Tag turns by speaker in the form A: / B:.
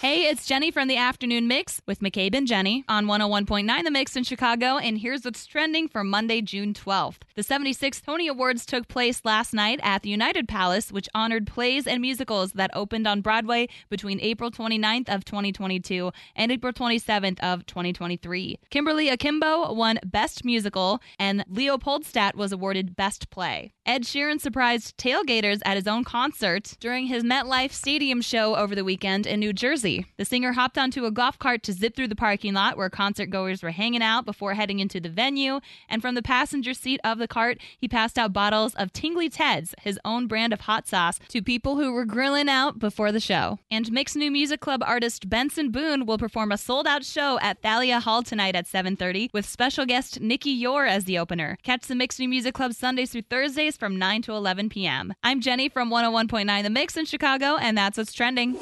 A: Hey, it's Jenny from the Afternoon Mix with McCabe and Jenny on 101.9 The Mix in Chicago, and here's what's trending for Monday, June 12th. The 76th Tony Awards took place last night at the United Palace, which honored plays and musicals that opened on Broadway between April 29th of 2022 and April 27th of 2023. Kimberly Akimbo won Best Musical, and Leopoldstadt was awarded Best Play. Ed Sheeran surprised tailgaters at his own concert during his MetLife Stadium show over the weekend in New Jersey. The singer hopped onto a golf cart to zip through the parking lot where concert goers were hanging out before heading into the venue. And from the passenger seat of the cart, he passed out bottles of Tingly Ted's, his own brand of hot sauce, to people who were grilling out before the show. And Mix New Music Club artist Benson Boone will perform a sold-out show at Thalia Hall tonight at 7:30 with special guest Nikki Yor as the opener. Catch the Mix New Music Club Sundays through Thursdays from 9 to 11 p.m. I'm Jenny from 101.9 The Mix in Chicago, and that's what's trending.